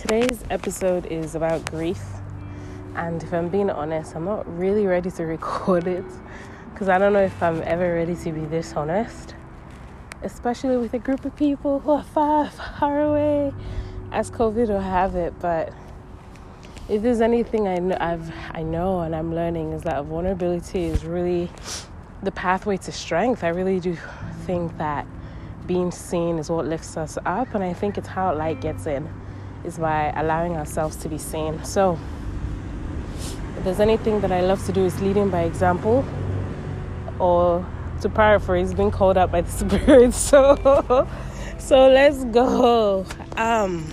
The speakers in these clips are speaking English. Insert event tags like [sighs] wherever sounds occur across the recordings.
today's episode is about grief. And if I'm being honest, I'm not really ready to [laughs] record it because I don't know if I'm ever ready to be this honest, especially with a group of people who are far, [laughs] far away, as COVID will have it. But if there's anything I know, I've I know and I'm learning is that vulnerability is really the pathway to strength. I really do think that being seen is what lifts us up, and I think it's how light gets in, is by allowing ourselves to be seen. So, if there's anything that I love to do is leading by example, or to paraphrase, being called out by the [laughs] spirit. So, so let's go. Um,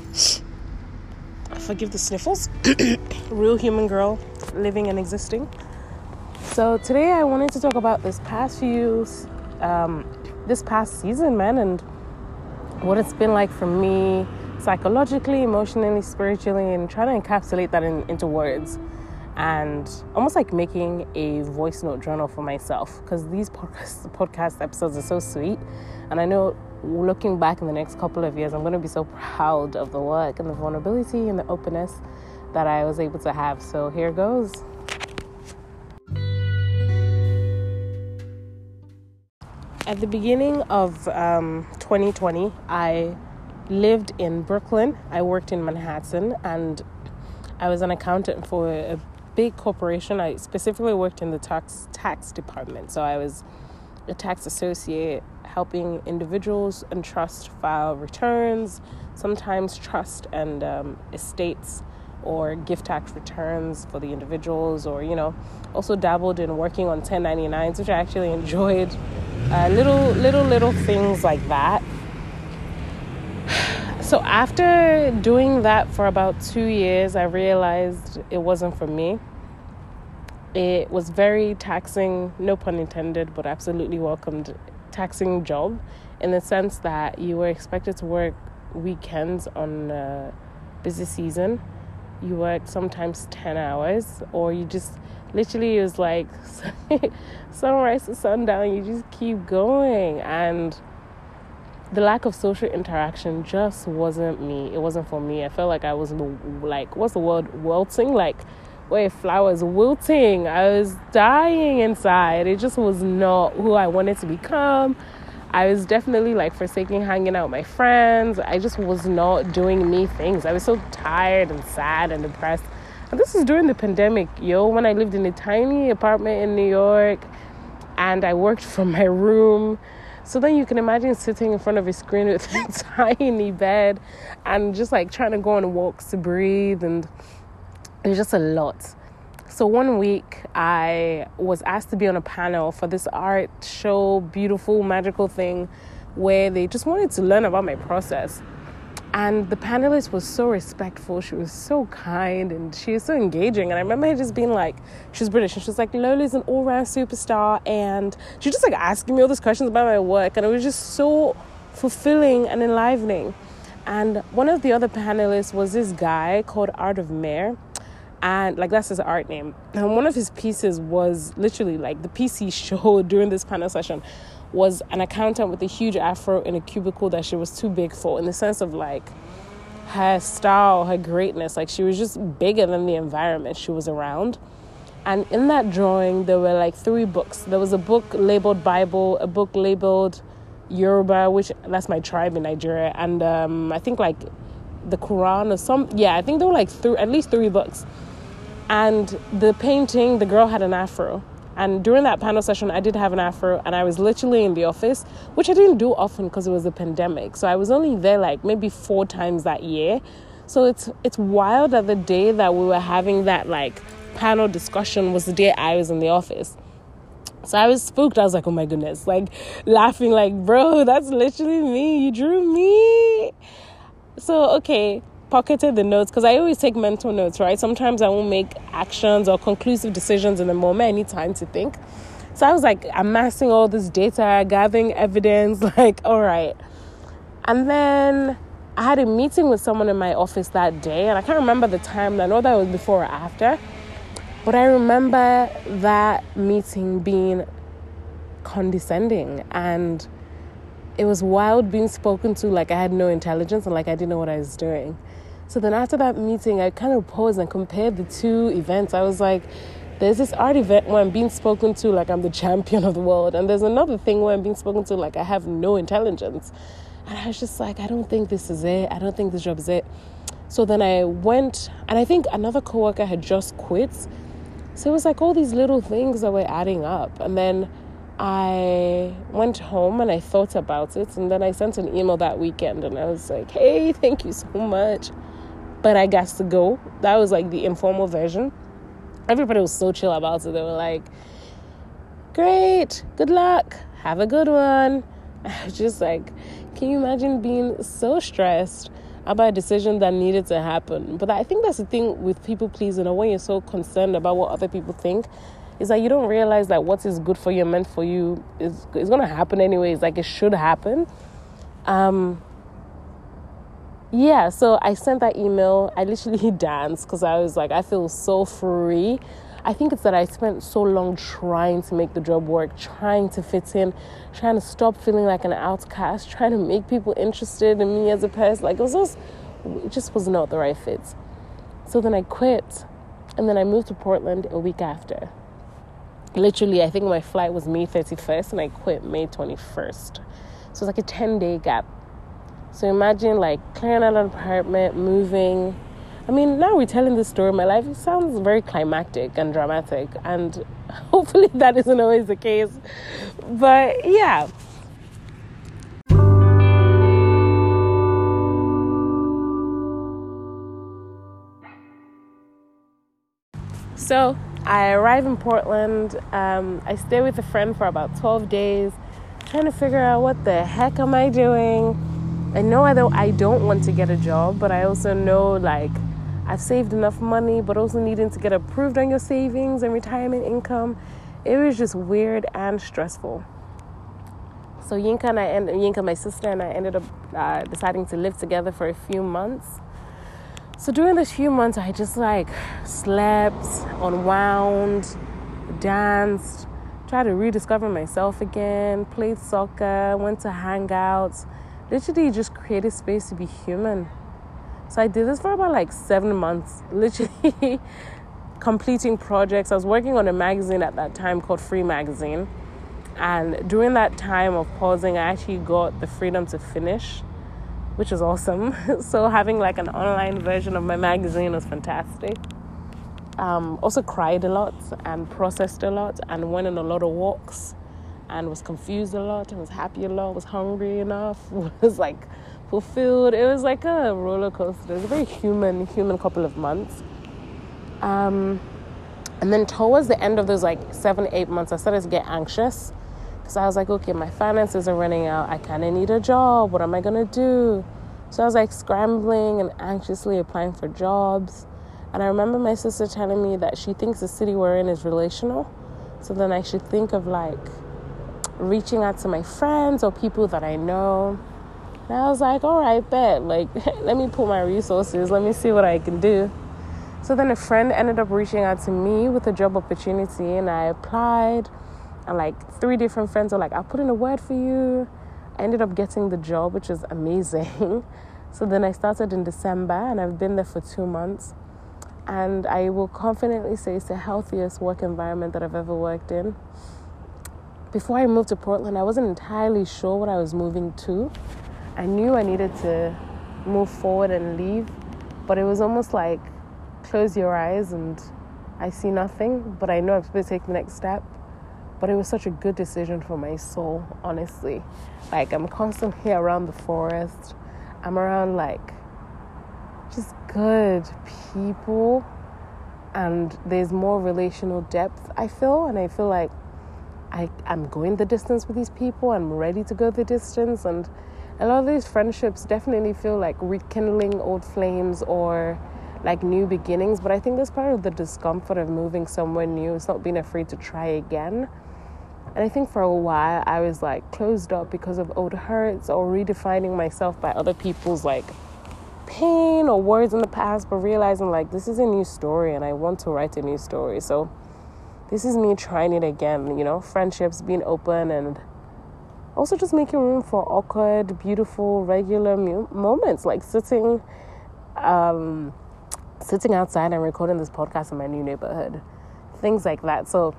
forgive the sniffles. [coughs] Real human girl, living and existing. So today I wanted to talk about this past few um, this past season, man, and what it's been like for me psychologically, emotionally, spiritually, and trying to encapsulate that in, into words and almost like making a voice note journal for myself because these podcast, [laughs] podcast episodes are so sweet. And I know looking back in the next couple of years, I'm going to be so proud of the work and the vulnerability and the openness that I was able to have. So here goes. At the beginning of um, 2020, I lived in Brooklyn. I worked in Manhattan and I was an accountant for a big corporation. I specifically worked in the tax tax department. So I was a tax associate helping individuals and trust file returns, sometimes trust and um, estates or gift tax returns for the individuals, or you know, also dabbled in working on 1099s, which I actually enjoyed. Uh, little, little, little things like that. So after doing that for about two years, I realized it wasn't for me. It was very taxing, no pun intended, but absolutely welcomed taxing job in the sense that you were expected to work weekends on busy season you work sometimes 10 hours or you just literally it was like [laughs] sunrise to sundown you just keep going and the lack of social interaction just wasn't me it wasn't for me i felt like i was like what's the word wilting like where flowers wilting i was dying inside it just was not who i wanted to become I was definitely like forsaking hanging out with my friends. I just was not doing me things. I was so tired and sad and depressed. And this is during the pandemic, yo, when I lived in a tiny apartment in New York and I worked from my room. So then you can imagine sitting in front of a screen with [laughs] a tiny bed and just like trying to go on walks to breathe and it's just a lot. So one week I was asked to be on a panel for this art show, beautiful, magical thing where they just wanted to learn about my process. And the panelist was so respectful. She was so kind and she was so engaging. And I remember her just being like, she's British and she was like, Lola's an all round superstar. And she was just like asking me all these questions about my work. And it was just so fulfilling and enlivening. And one of the other panelists was this guy called Art of Mayor and like that's his art name. And one of his pieces was literally like the piece he [laughs] showed during this panel session was an accountant with a huge afro in a cubicle that she was too big for, in the sense of like her style, her greatness. Like she was just bigger than the environment she was around. And in that drawing, there were like three books. There was a book labeled Bible, a book labeled Yoruba, which that's my tribe in Nigeria, and um, I think like the Quran or some. Yeah, I think there were like three, at least three books and the painting, the girl had an afro. And during that panel session, I did have an afro, and I was literally in the office, which I didn't do often because it was a pandemic. So I was only there like maybe four times that year. So it's it's wild that the day that we were having that like panel discussion was the day I was in the office. So I was spooked. I was like, oh my goodness, like laughing, like, bro, that's literally me. You drew me. So, okay, pocketed the notes because I always take mental notes, right? Sometimes I won't make actions or conclusive decisions in the moment. I need time to think. So I was like amassing all this data, gathering evidence, [laughs] like, all right. And then I had a meeting with someone in my office that day, and I can't remember the time. I know that was before or after. But I remember that meeting being condescending and it was wild being spoken to like I had no intelligence and like I didn't know what I was doing. So then after that meeting, I kind of paused and compared the two events. I was like, there's this art event where I'm being spoken to like I'm the champion of the world, and there's another thing where I'm being spoken to like I have no intelligence. And I was just like, I don't think this is it. I don't think this job is it. So then I went, and I think another coworker had just quit. So it was like all these little things that were adding up. And then I went home and I thought about it. And then I sent an email that weekend and I was like, hey, thank you so much. But I got to go. That was like the informal version. Everybody was so chill about it. They were like, great, good luck, have a good one. [laughs] I was just like, can you imagine being so stressed about a decision that needed to happen? But I think that's the thing with people pleasing, or when you're so concerned about what other people think, is that you don't realize that what is good for you, meant for you, is is gonna happen anyways. Like it should happen. Um, yeah, so I sent that email. I literally [laughs] danced because I was like, I feel so free I think it's that I spent so long trying to make the job work, trying to fit in, trying to stop feeling like an outcast, [laughs] trying to make people interested in me as a person. Like it was just, it just was not the right fit. So then I quit, and then I moved to Portland a week after. Literally, I think my flight was May 31st, and I quit May 21st. So it's like a 10 day gap. So imagine like clearing out an apartment, moving, I mean, now we're telling this story, my life it sounds very climactic and dramatic, and [laughs] hopefully that isn't always the case. But yeah. So I arrive in Portland. Um, I stay with a friend for about 12 days, trying to figure out what the heck am I doing. I know I don't, I don't want to get a job, but I also know like I've saved enough money, but also needing to get approved on your savings and retirement income. It was just weird and stressful. So Yinka and I, Yinka, my sister, and I ended up uh, deciding to live together for a few months. So during those few months, I just like slept, unwound, danced, tried to rediscover myself again, played soccer, went to hangouts, literally just created space to be human. So I did this for about like seven months, [laughs] literally completing projects. I was working on a magazine at that time called Free Magazine. And during that time of pausing, I actually got the freedom to finish, which is awesome. [laughs] so having like an online version of my magazine was fantastic. Um, also cried a lot and processed a lot and went on a lot of walks and was confused a lot and was happy a lot, was hungry enough, [laughs] was like fulfilled. It was like a roller coaster. It was a very human, human couple of months. Um, and then towards the end of those like seven, eight months, I started to get anxious because I was like, okay, my finances are running out. I kind of need a job. What am I gonna do? So I was like scrambling and anxiously applying for jobs. And I remember my sister telling me that she thinks the city we're in is relational. So then I should think of like reaching out to my friends or people that I know and I was like, all right, bet. Like, [laughs] let me pull my resources. Let me see what I can do. So then a friend ended up reaching out to me with a job opportunity, and I applied. And like three different friends were like, I'll put in a word for you. I ended up getting the job, which is amazing. [laughs] so then I started in December, and I've been there for two months. And I will confidently say it's the healthiest work environment that I've ever worked in. Before I moved to Portland, I wasn't entirely sure what I was moving to. I knew I needed to move forward and leave, but it was almost like close your eyes and I see nothing, but I know I'm supposed to take the next step. But it was such a good decision for my soul, honestly. Like, I'm constantly around the forest, I'm around like just good people, and there's more relational depth, I feel, and I feel like I, I'm going the distance with these people, I'm ready to go the distance, and a lot of these friendships definitely feel like rekindling old flames or like new beginnings. But i think that's part of the discomfort of moving somewhere new. It's not being afraid to try again and i think for a while i was like closed up because of old hurts or redefining myself by other people's like pain or words in the past but realizing like this is a new story and i want to write a new story so this is me trying it again you know friendships being open and also just making room for awkward, beautiful, regular moments like sitting um, sitting outside and recording this podcast in my new neighborhood, things like that. So,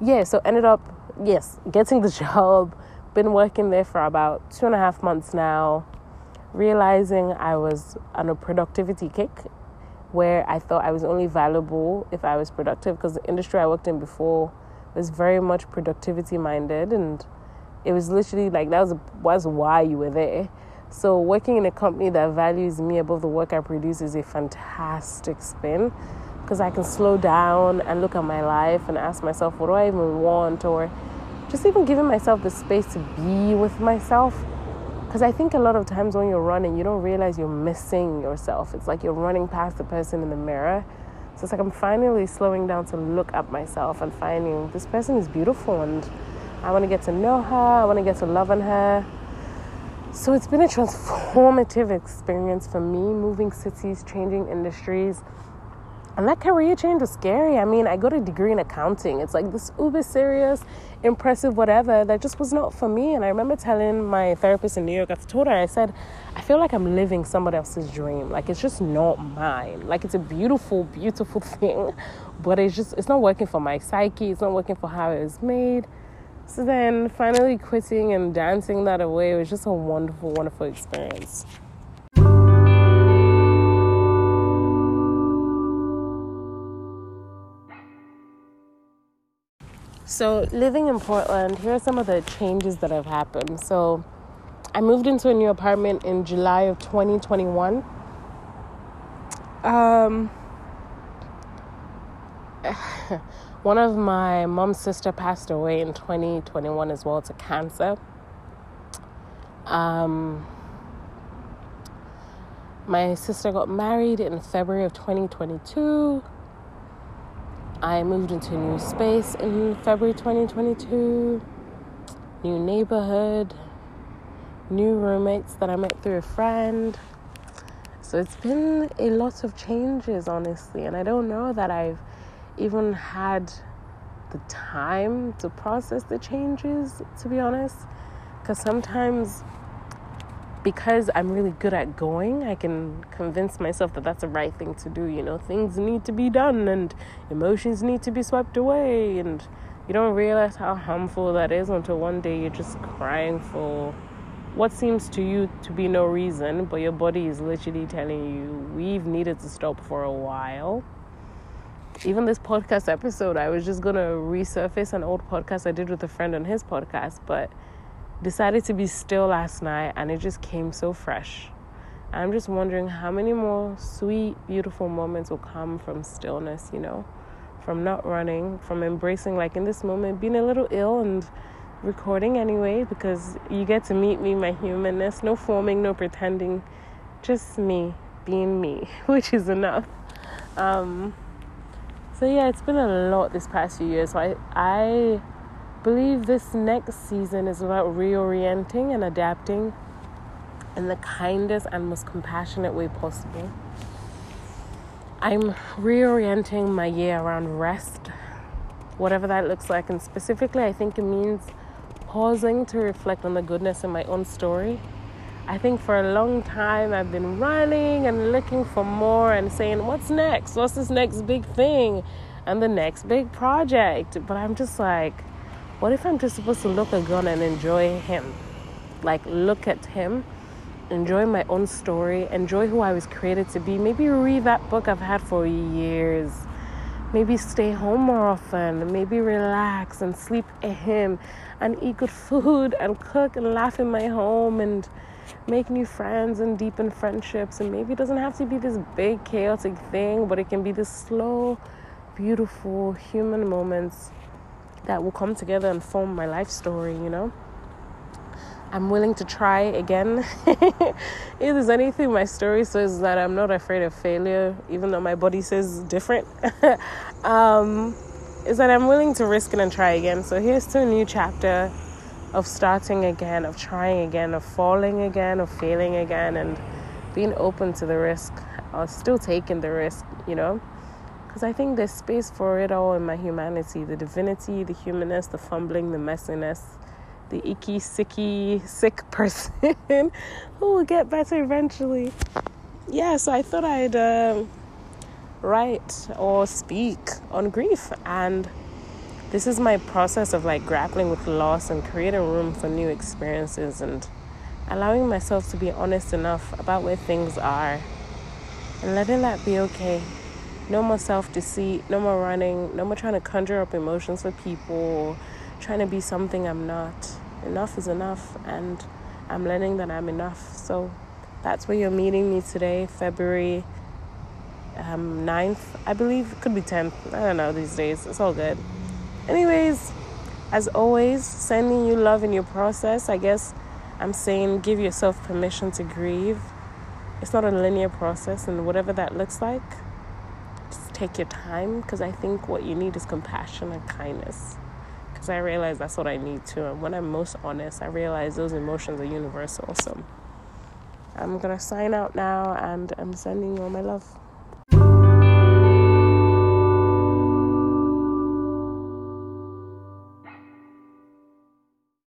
yeah, so ended up, yes, getting the [laughs] job, been working there for about two and a half months now, realizing I was on a productivity kick where I thought I was only valuable if I was productive because the industry I worked in before was very much productivity minded and it was literally like that was was why you were there. So working in a company that values me above the work I produce is a fantastic spin because I can slow down and look at my life and ask myself what do I even want or just even giving myself the space to be with myself because I think a lot of times when you're running, you don't realize you're missing yourself. It's like you're running past the person in the mirror. So it's like I'm finally slowing down to look at myself and finding this person is beautiful and I want to get to know her, I want to get to love on her. So it's been a transformative [laughs] experience for me, moving cities, changing industries and that career change was scary. I mean, I got a degree in accounting. It's like this uber serious, impressive, whatever, that just was not for me. And I remember telling my therapist in New York, I told her, I said, I feel like I'm living somebody else's dream. Like it's just not mine. Like it's a beautiful, beautiful [laughs] thing, but it's just, it's not working for my psyche. It's not working for how it was made. So then finally quitting and dancing that away was just a wonderful, wonderful experience. So, living in Portland, here are some of the changes that have happened. So, I moved into a new apartment in July of 2021. Um, [sighs] one of my mom's sister passed away in 2021 as well to cancer. Um, my sister got married in February of 2022. I moved into a new space in February 2022, new neighborhood, new roommates that I met through a friend. So it's been a lot of changes, honestly, and I don't know that I've even had the time to process the changes, to be honest, because sometimes because I'm really good at going, I can convince myself that that's the right thing to do. You know, things need to be done and emotions need to be swept away. And you don't realize how harmful that is until one day you're just crying for what seems to you to be no reason, but your body is literally telling you, we've needed to stop for a while. Even this podcast episode, I was just gonna resurface an old podcast I did with a friend on his podcast, but decided to be still last night and it just came so fresh. I'm just wondering how many more sweet, beautiful moments will come from stillness, you know, from not running, from embracing, like in this moment, being a little ill and recording anyway, because you get to meet me, my humanness, no forming, no pretending, just me being me, [laughs] which is enough. Um, so yeah, it's been a lot this past few years. So I, I believe this next season is about reorienting and adapting in the kindest and most compassionate way possible. I'm reorienting my year around rest, whatever that looks like. And specifically, I think it means pausing to reflect on the goodness in my own story. I think for a long time I've been running and looking for more and saying, What's next? What's this next big thing? And the next big project. But I'm just like, what if I'm just supposed to look at God and enjoy Him? Like, look at Him, enjoy my own story, enjoy who I was created to be. Maybe read that book I've had for years. Maybe stay home more often. Maybe relax and sleep in Him and eat good food and cook and laugh in my home and make new friends and deepen friendships. And maybe it doesn't have to be this big, chaotic thing, but it can be this slow, beautiful human moments that will come together and form my life story, you know? I'm willing to try again. [laughs] if there's anything my story says that I'm not afraid of failure, even though my body says different, [laughs] um, is that I'm willing to risk it and try again. So here's to a new chapter of starting again, of trying again, of falling again, of failing again, and being open to the risk, or still taking the risk, you know? Because I think there's space for it all in my humanity the divinity, the humanness, the fumbling, the messiness, the icky, sicky, sick [laughs] person who will get better eventually. yeah, so I thought I'd uh, write or speak on grief. And this is my process of like grappling with loss and creating room for new experiences and allowing myself to be honest enough about where things are and letting that be okay. No more self deceit, no more running, no more trying to conjure up emotions for people, trying to be something I'm not. Enough is enough, and I'm learning that I'm enough. So that's where you're meeting me today, February um, 9th, I believe. It could be 10th. I don't know these days. It's all good. Anyways, as always, sending you love in your process. I guess I'm saying give yourself permission to grieve. It's not a linear process, and whatever that looks like, take your time because I think what you need is compassion and kindness. Because I realize that's what I need too. And when I'm most honest, I realize those emotions are universal. So I'm gonna sign out now and I'm sending you all my love.